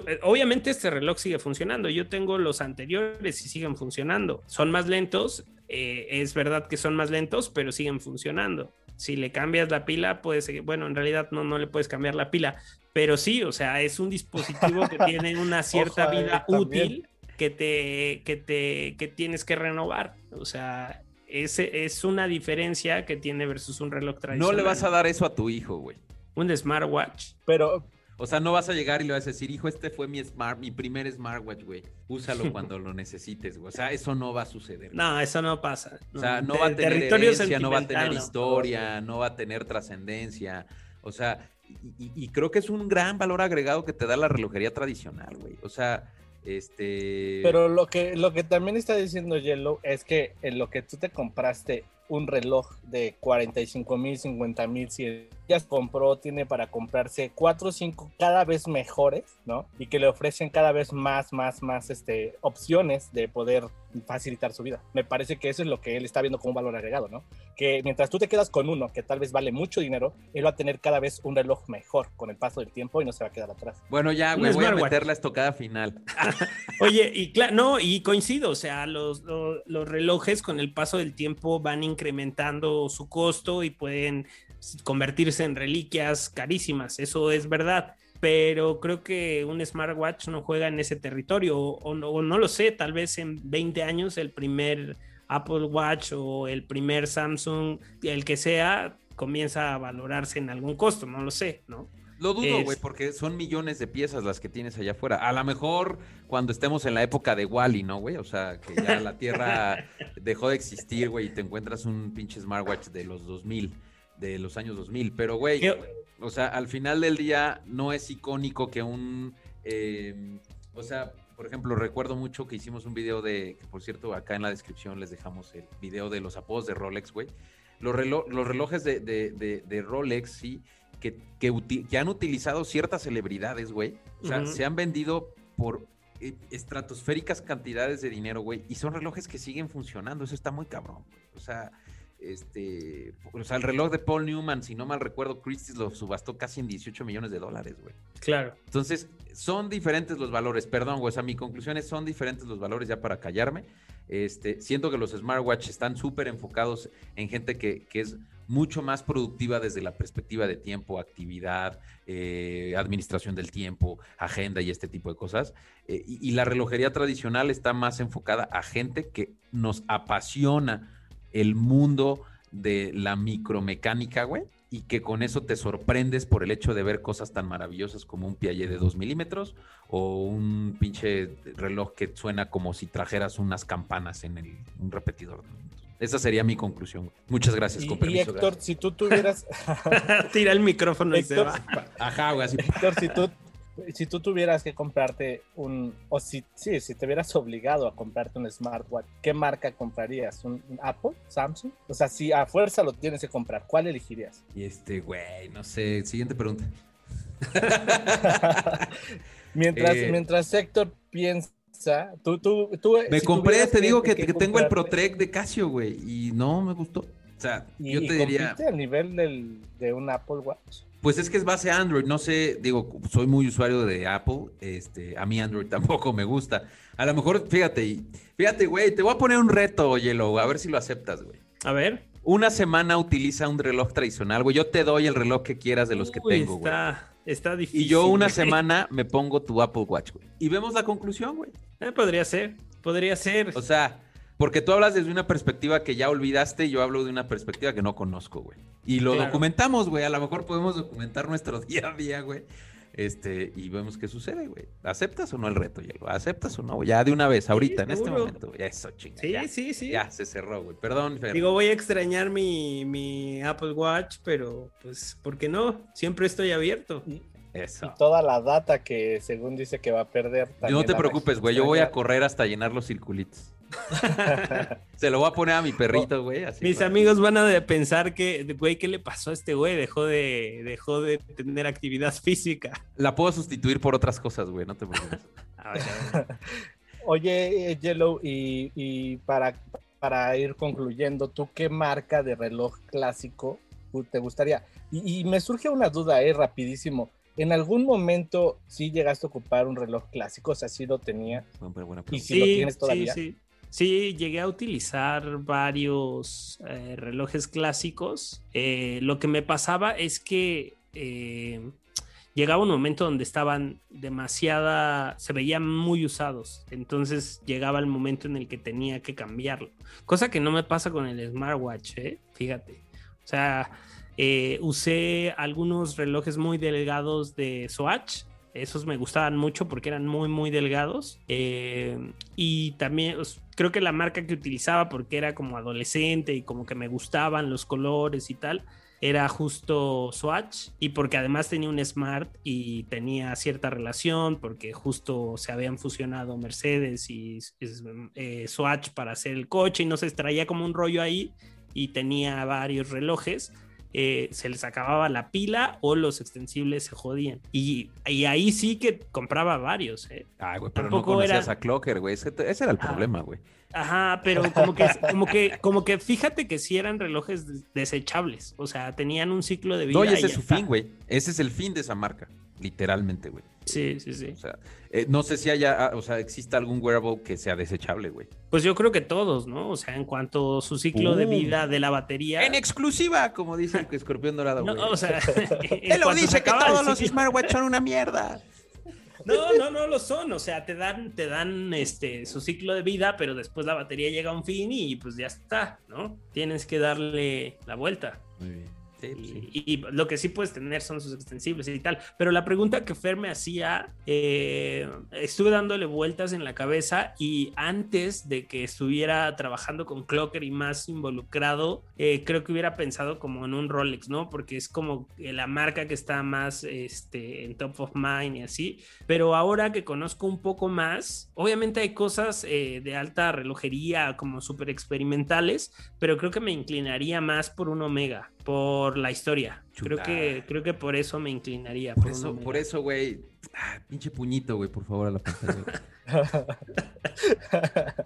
Eh, obviamente este reloj sigue funcionando. Yo tengo los anteriores y siguen funcionando. Son más lentos, eh, es verdad que son más lentos, pero siguen funcionando. Si le cambias la pila, puede seguir. Bueno, en realidad no, no le puedes cambiar la pila, pero sí, o sea, es un dispositivo que (laughs) tiene una cierta vida útil que te, que te que tienes que renovar. O sea, ese es una diferencia que tiene versus un reloj tradicional. No le vas a dar eso a tu hijo, güey un smartwatch. Pero. O sea, no vas a llegar y le vas a decir, hijo, este fue mi smart, mi primer smartwatch, güey. Úsalo (laughs) cuando lo necesites, güey. O sea, eso no va a suceder. No, eso no pasa. O sea, no va a tener herencia, no va a tener historia, no va a tener trascendencia. O sea, y, creo que es un gran valor agregado que te da la relojería tradicional, güey. O sea, este. Pero lo que, lo que también está diciendo Yellow es que en lo que tú te compraste un reloj de 45 mil, 50 mil, si ya compró, tiene para comprarse 4 o 5 cada vez mejores, ¿no? Y que le ofrecen cada vez más, más, más este, opciones de poder facilitar su vida. Me parece que eso es lo que él está viendo como un valor agregado, ¿no? Que mientras tú te quedas con uno que tal vez vale mucho dinero, él va a tener cada vez un reloj mejor con el paso del tiempo y no se va a quedar atrás. Bueno, ya, güey, voy a meter la estocada final. (laughs) Oye, y claro, no, y coincido, o sea, los, los, los relojes con el paso del tiempo van incrementando su costo y pueden convertirse en reliquias carísimas, eso es verdad pero creo que un smartwatch no juega en ese territorio o, no, no, lo sé, tal vez en 20 años el primer Apple Watch o el primer Samsung, el que sea, comienza a valorarse en algún costo, no lo sé, ¿no? Lo dudo, güey, porque son millones de piezas las que tienes allá afuera. A lo mejor cuando estemos en la época de Wally, ¿no, güey? O sea, que ya la Tierra (laughs) dejó de existir, güey, y te encuentras un pinche smartwatch de los 2000, de los años 2000. Pero, güey, o sea, al final del día no es icónico que un... Eh, o sea, por ejemplo, recuerdo mucho que hicimos un video de, que por cierto, acá en la descripción les dejamos el video de los apodos de Rolex, güey. Los, los relojes de, de Rolex, sí que, que, han utilizado ciertas celebridades, güey. O sea, se han vendido por eh, estratosféricas cantidades de dinero, güey. Y son relojes que siguen funcionando. Eso está muy cabrón, O sea, este, o sea, el reloj de Paul Newman, si no mal recuerdo, Christie's lo subastó casi en 18 millones de dólares, güey. Claro. Entonces, son diferentes los valores, perdón, güey, o sea, mi conclusión es son diferentes los valores ya para callarme. Este, siento que los smartwatch están súper enfocados en gente que, que es mucho más productiva desde la perspectiva de tiempo, actividad, eh, administración del tiempo, agenda y este tipo de cosas. Eh, y, la relojería tradicional está más enfocada a gente que nos apasiona el mundo de la micromecánica, güey, y que con eso te sorprendes por el hecho de ver cosas tan maravillosas como un Piaget de 2 milímetros o un pinche reloj que suena como si trajeras unas campanas en el, un repetidor. Esa sería mi conclusión. Muchas gracias, con permiso. Y Héctor, si tú tuvieras... (laughs) Tira el micrófono y se va. Ajá, güey, así. Héctor, si tú, si tú tuvieras que comprarte un... O si, sí, si te hubieras obligado a comprarte un smartwatch, ¿qué marca comprarías? ¿Un, Apple? ¿Samsung? O sea, si a fuerza lo tienes que comprar, ¿cuál elegirías? Y este, güey, no sé. Siguiente pregunta. (laughs) mientras, eh, mientras Héctor piensa Tú, tú, tú, me compré, te digo que, tengo el ProTrek de Casio, güey, y no me gustó. O sea, yo te diría. al nivel del, de un Apple Watch? Pues es que es base Android, no sé, digo, soy muy usuario de Apple, este, a mí Android (laughs) tampoco me gusta. A lo mejor, fíjate, fíjate, güey, te voy a poner un reto, Yellow, a ver si lo aceptas, güey. A ver. Una semana utiliza un reloj tradicional, güey. Yo te doy el reloj que quieras de los que tengo, güey. Está difícil. Y yo una semana me pongo tu Apple Watch, güey. Y vemos la conclusión, güey. Eh, podría ser, podría ser. O sea, porque tú hablas desde una perspectiva que ya olvidaste y yo hablo de una perspectiva que no conozco, güey. Y lo documentamos, güey. A lo mejor podemos documentar nuestro (laughs) día a día, güey. Este, y vemos qué sucede, güey. ¿Aceptas o no el reto, Yelo? ¿Aceptas o no? Ya de una vez, ahorita, en este momento. Ya eso, chinga. Sí, sí, sí. Ya se cerró, güey. Perdón, Fer. Digo, voy a extrañar mi, mi Apple Watch, pero pues, ¿por qué no? Siempre estoy abierto. Eso. Y toda la data que según dice que va a perder. No te preocupes, güey. Yo voy a correr hasta llenar los circulitos. (laughs) Se lo voy a poner a mi perrito, güey. Mis amigos van a pensar que, güey, ¿qué le pasó a este güey? Dejó de, dejó de tener actividad (laughs) física. La puedo sustituir por otras cosas, güey, no te preocupes. (laughs) Oye, Yellow, y, para, para ir concluyendo, ¿tú qué marca de reloj clásico te gustaría? Y, me surge una duda, eh, rapidísimo. ¿En algún momento sí llegaste a ocupar un reloj clásico? O sea, sí lo tenía. y si lo tienes todavía. Sí, sí. Sí, llegué a utilizar varios eh, relojes clásicos. Eh, lo que me pasaba es que eh, llegaba un momento donde estaban demasiada, se veían muy usados. Entonces llegaba el momento en el que tenía que cambiarlo. Cosa que no me pasa con el smartwatch, fíjate. O sea, usé algunos relojes muy delgados de Swatch esos me gustaban mucho porque eran muy, muy delgados. Eh, y también creo que la marca que utilizaba porque era como adolescente y como que me gustaban los colores y tal, era justo Swatch. Y porque además tenía un Smart y tenía cierta relación porque justo se habían fusionado Mercedes y eh, Swatch para hacer el coche y no se traía como un rollo ahí y tenía varios relojes eh, se les acababa la pila o los extensibles se jodían. Y, ahí sí que compraba varios, ¿eh? Ah, güey, pero no conocías a Clocker, güey. Ese, era el problema, güey. Ajá, pero como que, como que, como que fíjate que sí eran relojes desechables. O sea, tenían un ciclo de vida. No, ese es su fin, güey. Ese es el fin de esa marca. Literalmente, güey. Sí, sí, sí. O sea, eh, no sé si haya, ah, o sea, exista algún wearable que sea desechable, güey. Pues yo creo que todos, ¿no? O sea, en cuanto a su ciclo de vida de la batería. En exclusiva, como dice el escorpión dorado, no, o sea, (laughs) él lo dice que todos los smartwatch son una mierda. No, no, no lo son. O sea, te dan, te dan este su ciclo de vida, pero después la batería llega a un fin y pues ya está, ¿no? Tienes que darle la vuelta. Muy bien. Sí, pues sí. Y, y lo que sí puedes tener son sus extensibles y tal. Pero la pregunta que Fer me hacía, eh, estuve dándole vueltas en la cabeza y antes de que estuviera trabajando con Clocker y más involucrado, eh, creo que hubiera pensado como en un Rolex, ¿no? Porque es como la marca que está más este, en top of mind y así. Pero ahora que conozco un poco más, obviamente hay cosas eh, de alta relojería como súper experimentales, pero creo que me inclinaría más por un Omega, por la historia. Creo que, creo que por eso me inclinaría. Por eso, por eso, güey. ah, pinche puñito, güey, por favor, a la pantalla. (laughs)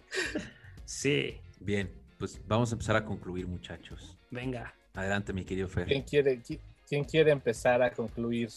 Sí, Bien, pues vamos a empezar a concluir, muchachos. venga. Adelante, mi querido Fer. ¿Quién quiere, qui- quién quiere empezar a concluir?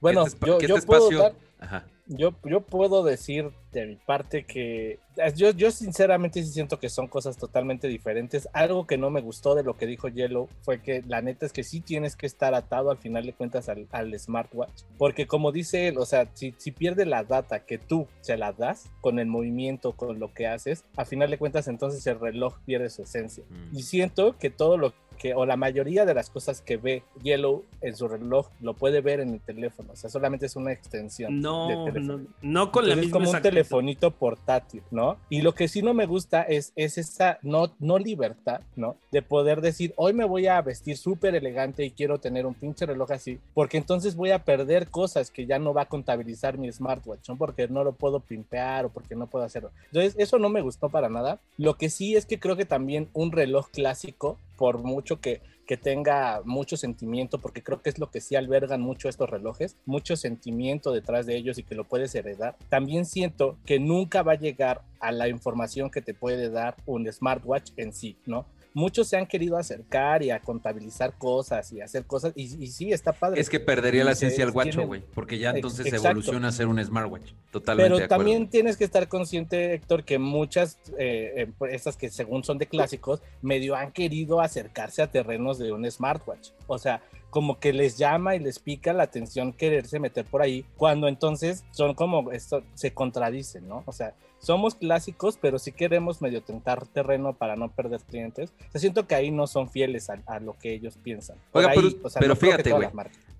Bueno, este yo, yo este puedo espacio- dar- Ajá. Yo, yo puedo decir de mi parte que eh, yo, yo sinceramente sí siento que son cosas totalmente diferentes. Algo que no me gustó de lo que dijo Yellow fue que la neta es que sí tienes que estar atado al final de cuentas al, al smartwatch. Porque como dice él, o sea, si, si pierde la data que tú se la das con el movimiento, con lo que haces, a final de cuentas entonces el reloj pierde su esencia. Mm. Y siento que todo lo que, o la mayoría de las cosas que ve Yellow en su reloj, lo puede ver en el teléfono. O sea, solamente es una extensión. No, teléfono. no, no con la Entonces, es misma como un telefonito portátil, ¿no? Y lo que sí no me gusta es, es esa no, no libertad, ¿no? De poder decir, hoy me voy a vestir súper elegante y quiero tener un pinche reloj así, porque entonces voy a perder cosas que ya no va a contabilizar mi smartwatch, ¿no? Porque no lo puedo pimpear o porque no puedo hacerlo. Entonces, eso no me gustó para nada. Lo que sí es que creo que también un reloj clásico, por mucho que que tenga mucho sentimiento, porque creo que es lo que sí albergan mucho estos relojes, mucho sentimiento detrás de ellos y que lo puedes heredar. También siento que nunca va a llegar a la información que te puede dar un smartwatch en sí, ¿no? Muchos se han querido acercar y a contabilizar cosas y hacer cosas, y, y sí, está padre. Es que perdería la esencia del guacho, güey. Porque ya entonces exacto. evoluciona a ser un smartwatch. Totalmente. Pero también tienes que estar consciente, Héctor, que muchas eh, empresas que según son de clásicos, medio han querido acercarse a terrenos de un smartwatch. O sea, como que les llama y les pica la atención quererse meter por ahí, cuando entonces son como, esto se contradicen, ¿no? O sea, somos clásicos, pero sí queremos medio tentar terreno para no perder clientes. O sea, siento que ahí no son fieles a, a lo que ellos piensan. Por Oiga, ahí, pero- o sea, pero no fíjate, güey.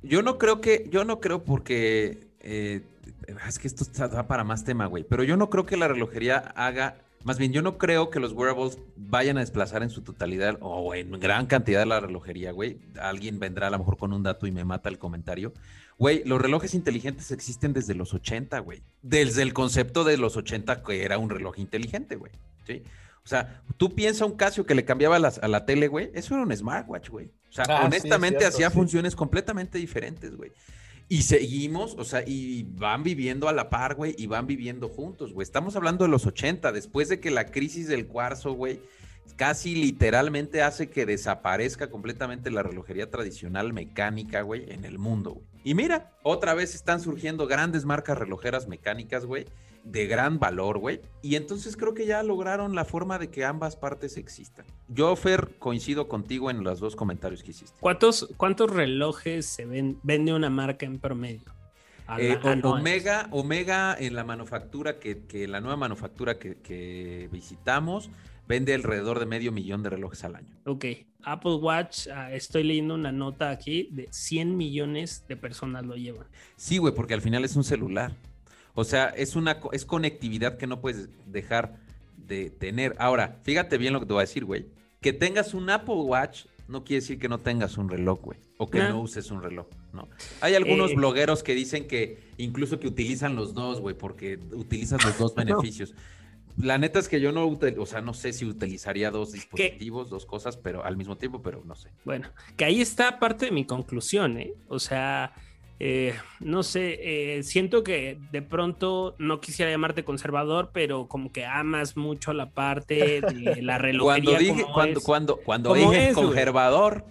Yo no creo que, yo no creo porque eh, es que esto está para más tema, güey. Pero yo no creo que la relojería haga, más bien, yo no creo que los wearables vayan a desplazar en su totalidad o en gran cantidad la relojería, güey. Alguien vendrá a lo mejor con un dato y me mata el comentario. Güey, los relojes inteligentes existen desde los 80, güey. Desde el concepto de los 80 que era un reloj inteligente, güey. ¿Sí? O sea, tú piensas un Casio que le cambiaba las- a la tele, güey. Eso era un smartwatch, güey. O sea, Ah, sí, honestamente cierto, hacía sí. funciones completamente diferentes, güey. Y seguimos, o sea, y van viviendo a la par, güey, y van viviendo juntos, güey. Estamos hablando de los 80, después de que la crisis del cuarzo, güey, casi literalmente hace que desaparezca completamente la relojería tradicional mecánica, güey, en el mundo, güey. Y mira, otra vez están surgiendo grandes marcas relojeras mecánicas, güey, de gran valor, güey. Y entonces creo que ya lograron la forma de que ambas partes existan. Yo, Fer, coincido contigo en los dos comentarios que hiciste. ¿Cuántos, ¿Cuántos relojes se ven, vende una marca en promedio? Eh. Omega, Omega en la manufactura que, que la nueva manufactura que, que visitamos vende alrededor de medio millón de relojes al año. Ok, Apple Watch, ah, estoy leyendo una nota aquí de 100 millones de personas lo llevan. Sí, güey, porque al final es un celular. O sea, es una es conectividad que no puedes dejar de tener. Ahora, fíjate bien lo que te voy a decir, güey. Que tengas un Apple Watch no quiere decir que no tengas un reloj, güey. O que no uses un reloj, ¿no? Hay algunos Eh. blogueros que dicen que incluso que utilizan los dos, güey, porque utilizas los dos (laughs) beneficios. La neta es que yo no, o sea, no sé si utilizaría dos dispositivos, dos cosas, pero al mismo tiempo, pero no sé. Bueno, que ahí está parte de mi conclusión, ¿eh? O sea, eh, no sé, eh, siento que de pronto no quisiera llamarte conservador, pero como que amas mucho la parte de la (laughs) relojería. Cuando dije, como cuando, es. cuando, cuando dije es, conservador.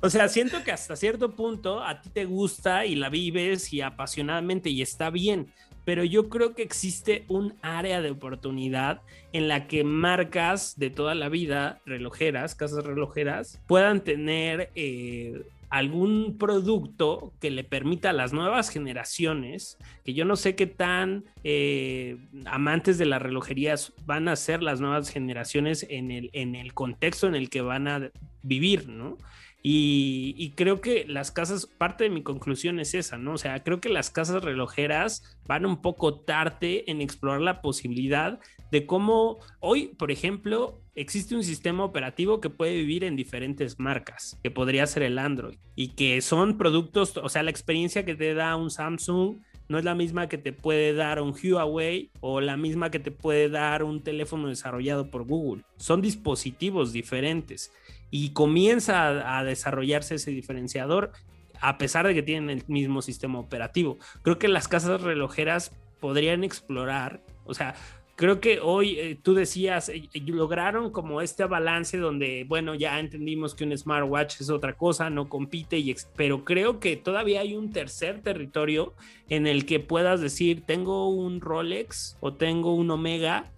O sea, siento que hasta cierto punto a ti te gusta y la vives y apasionadamente y está bien, pero yo creo que existe un área de oportunidad en la que marcas de toda la vida, relojeras, casas relojeras, puedan tener eh, algún producto que le permita a las nuevas generaciones, que yo no sé qué tan eh, amantes de las relojerías van a ser las nuevas generaciones en el, en el contexto en el que van a vivir, ¿no? Y, creo que las casas, parte de mi conclusión es esa, ¿no? O sea, creo que las casas relojeras van un poco tarde en explorar la posibilidad de cómo hoy, por ejemplo, existe un sistema operativo que puede vivir en diferentes marcas, que podría ser el Android, y que son productos, o sea, la experiencia que te da un Samsung no es la misma que te puede dar un Huawei o la misma que te puede dar un teléfono desarrollado por Google. Son dispositivos diferentes y comienza a, desarrollarse ese diferenciador a pesar de que tienen el mismo sistema operativo. Creo que las casas relojeras podrían explorar, o sea, creo que hoy eh, tú decías, eh, eh, lograron como este balance donde, bueno, ya entendimos que un smartwatch es otra cosa, no compite, y pero creo que todavía hay un tercer territorio en el que puedas decir, tengo un Rolex o tengo un Omega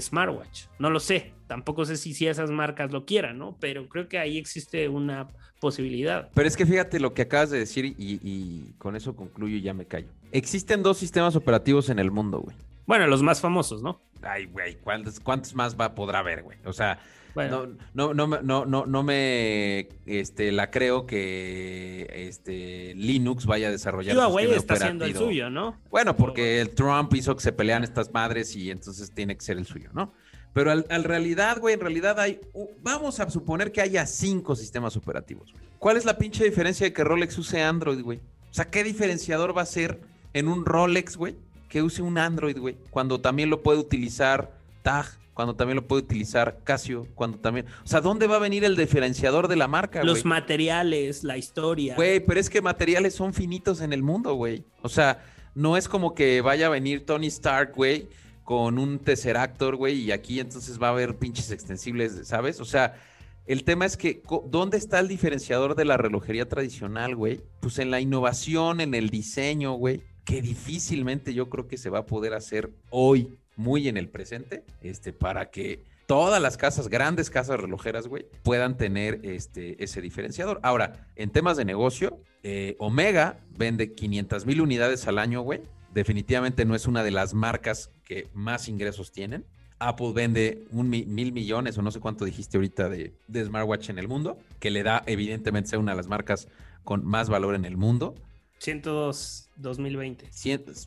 smartwatch. No lo sé, tampoco sé si, si esas marcas lo quieran, ¿no? Pero creo que ahí existe una posibilidad. Pero es que fíjate lo que acabas de decir y, y con eso concluyo y ya me callo. Existen dos sistemas operativos en el mundo, güey. Bueno, los más famosos, ¿no? Ay, güey, ¿cuántos, más va, podrá haber, güey? O sea, no, no, no, no, no, no me este, la creo que este, Linux vaya a desarrollar Huawei está haciendo el suyo, ¿no? Bueno, porque el Trump hizo que se pelean estas madres y entonces tiene que ser el suyo, ¿no? Pero al, realidad, güey, en realidad hay, vamos a suponer que haya cinco sistemas operativos. ¿Cuál es la pinche diferencia de que Rolex use Android, güey? O sea, ¿qué diferenciador va a ser en un Rolex, güey? Que use un Android, güey, cuando también lo puede utilizar TAG, cuando también lo puede utilizar Casio, cuando también... O sea, ¿dónde va a venir el diferenciador de la marca, Los materiales, la historia. Güey, pero es que materiales son finitos en el mundo, güey. O sea, no es como que vaya a venir Tony Stark, güey, con un Tesseractor, güey, y aquí entonces va a haber pinches extensibles, ¿sabes? O sea, el tema es que, ¿dónde está el diferenciador de la relojería tradicional, güey? Pues en la innovación, en el diseño, güey que difícilmente yo creo que se va a poder hacer hoy, muy en el presente, este, para que todas las casas, grandes casas relojeras, güey, puedan tener este, ese diferenciador. Ahora, en temas de negocio, eh, Omega vende 500 mil unidades al año, güey. Definitivamente no es una de las marcas que más ingresos tienen. Apple vende un mil millones o no sé cuánto dijiste ahorita de, de smartwatch en el mundo, que le da evidentemente ser una de las marcas con más valor en el mundo. 102 2020.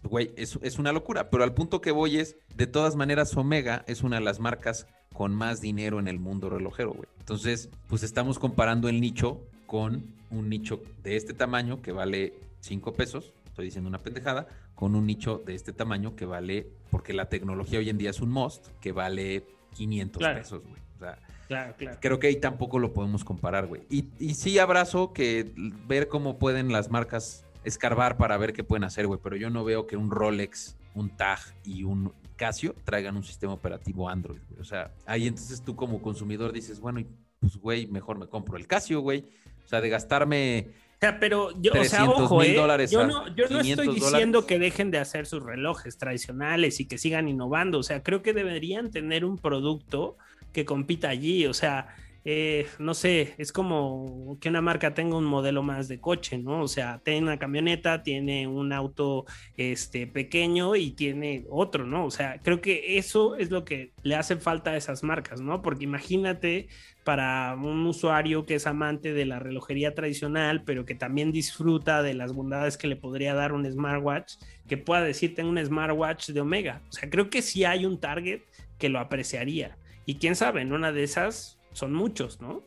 güey, es, es, una locura, pero al punto que voy es, de todas maneras, Omega es una de las marcas con más dinero en el mundo relojero, güey. Entonces, pues estamos comparando el nicho con un nicho de este tamaño que vale 5 pesos, estoy diciendo una pendejada, con un nicho de este tamaño que vale, porque la tecnología hoy en día es un must, que vale 500 pesos, güey. O sea, Claro, claro. Creo que ahí tampoco lo podemos comparar, güey. Y, y sí abrazo que ver cómo pueden las marcas escarbar para ver qué pueden hacer, güey. Pero yo no veo que un Rolex, un TAG y un Casio traigan un sistema operativo Android, güey. O sea, ahí entonces tú como consumidor dices, bueno, pues, güey, mejor me compro el Casio, güey. O sea, de gastarme... O sea, pero yo, o sea, ojo, eh, yo no, yo no estoy diciendo que dejen de hacer sus relojes tradicionales y que sigan innovando. O sea, creo que deberían tener un producto que compita allí. O sea, eh, no sé, es como que una marca tenga un modelo más de coche, ¿no? O sea, tiene una camioneta, tiene un auto este, pequeño y tiene otro, ¿no? O sea, creo que eso es lo que le hace falta a esas marcas, ¿no? Porque imagínate para un usuario que es amante de la relojería tradicional, pero que también disfruta de las bondades que le podría dar un smartwatch, que pueda decir, tengo un smartwatch de Omega. O sea, creo que sí hay un target que lo apreciaría. Y quién sabe, en una de esas son muchos, ¿no?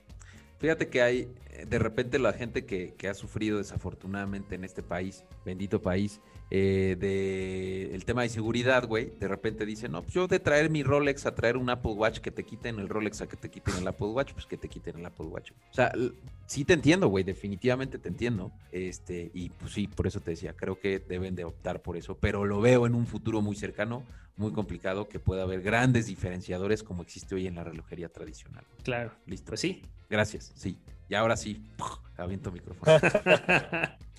Fíjate que hay, eh, de repente la gente que, que ha sufrido desafortunadamente en este país, bendito país, eh, de el tema de seguridad, güey, de repente dicen, no, pues yo de traer mi Rolex a traer un Apple Watch, que te quiten el Rolex a que te quiten el Apple Watch, pues que te quiten el Apple Watch. O sea, sí te entiendo, güey, definitivamente te entiendo. Este, y pues sí, por eso te decía, creo que deben de optar por eso, pero lo veo en un futuro muy cercano, muy complicado, que pueda haber grandes diferenciadores como existe hoy en la relojería tradicional. Claro. Listo. Pues sí. Gracias, sí. Y ahora sí, aviento micrófono. (laughs)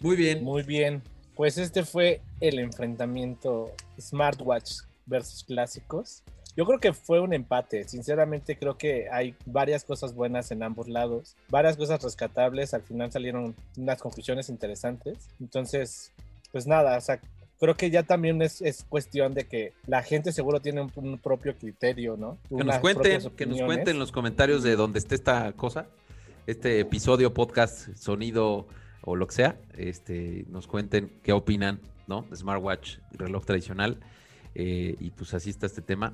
Muy bien. Muy bien. Pues este fue el enfrentamiento smartwatch versus clásicos. Yo creo que fue un empate. Sinceramente, creo que hay varias cosas buenas en ambos lados, varias cosas rescatables. Al final salieron unas conclusiones interesantes. Entonces, pues nada, o sea, creo que ya también es, es, cuestión de que la gente seguro tiene un, un propio criterio, ¿no? Que nos cuenten, que nos cuenten en los comentarios de dónde esté esta cosa, este episodio, podcast, sonido o lo que sea, este, nos cuenten qué opinan, ¿no? Smartwatch, reloj tradicional, eh, y pues así está este tema.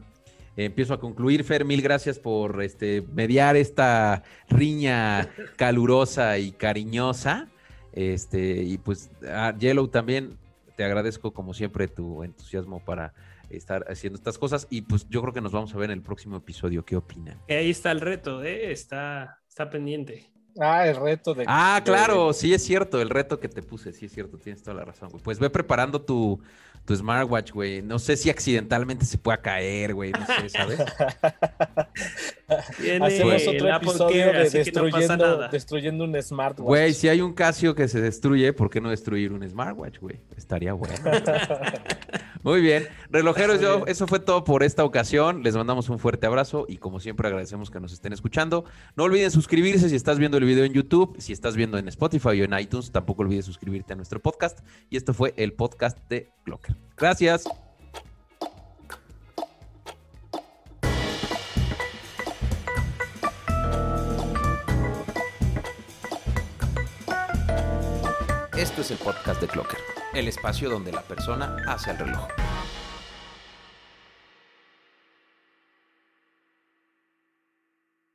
Empiezo a concluir, Fer, mil gracias por este, mediar esta riña calurosa y cariñosa. Este, y pues a Yellow también, te agradezco como siempre tu entusiasmo para estar haciendo estas cosas y pues yo creo que nos vamos a ver en el próximo episodio. ¿Qué opinan? Ahí está el reto, ¿eh? está, está pendiente. Ah, el reto de... Ah, claro, sí es cierto, el reto que te puse, sí es cierto, tienes toda la razón, güey. Pues ve preparando tu, tu smartwatch, güey. No sé si accidentalmente se pueda caer, güey, no sé, ¿sabes? Hacemos otro episodio de destruyendo, no destruyendo un smartwatch. Güey, si hay un Casio que se destruye, ¿por qué no destruir un smartwatch, güey? Estaría bueno. (laughs) Muy bien. Relojeros, yo, eso fue todo por esta ocasión. Les mandamos un fuerte abrazo y como siempre agradecemos que nos estén escuchando. No olviden suscribirse si estás viendo el video en YouTube, si estás viendo en Spotify o en iTunes, tampoco olvides suscribirte a nuestro podcast. Y esto fue el podcast de Clocker. Gracias. Esto es el podcast de Clocker, el espacio donde la persona hace el reloj.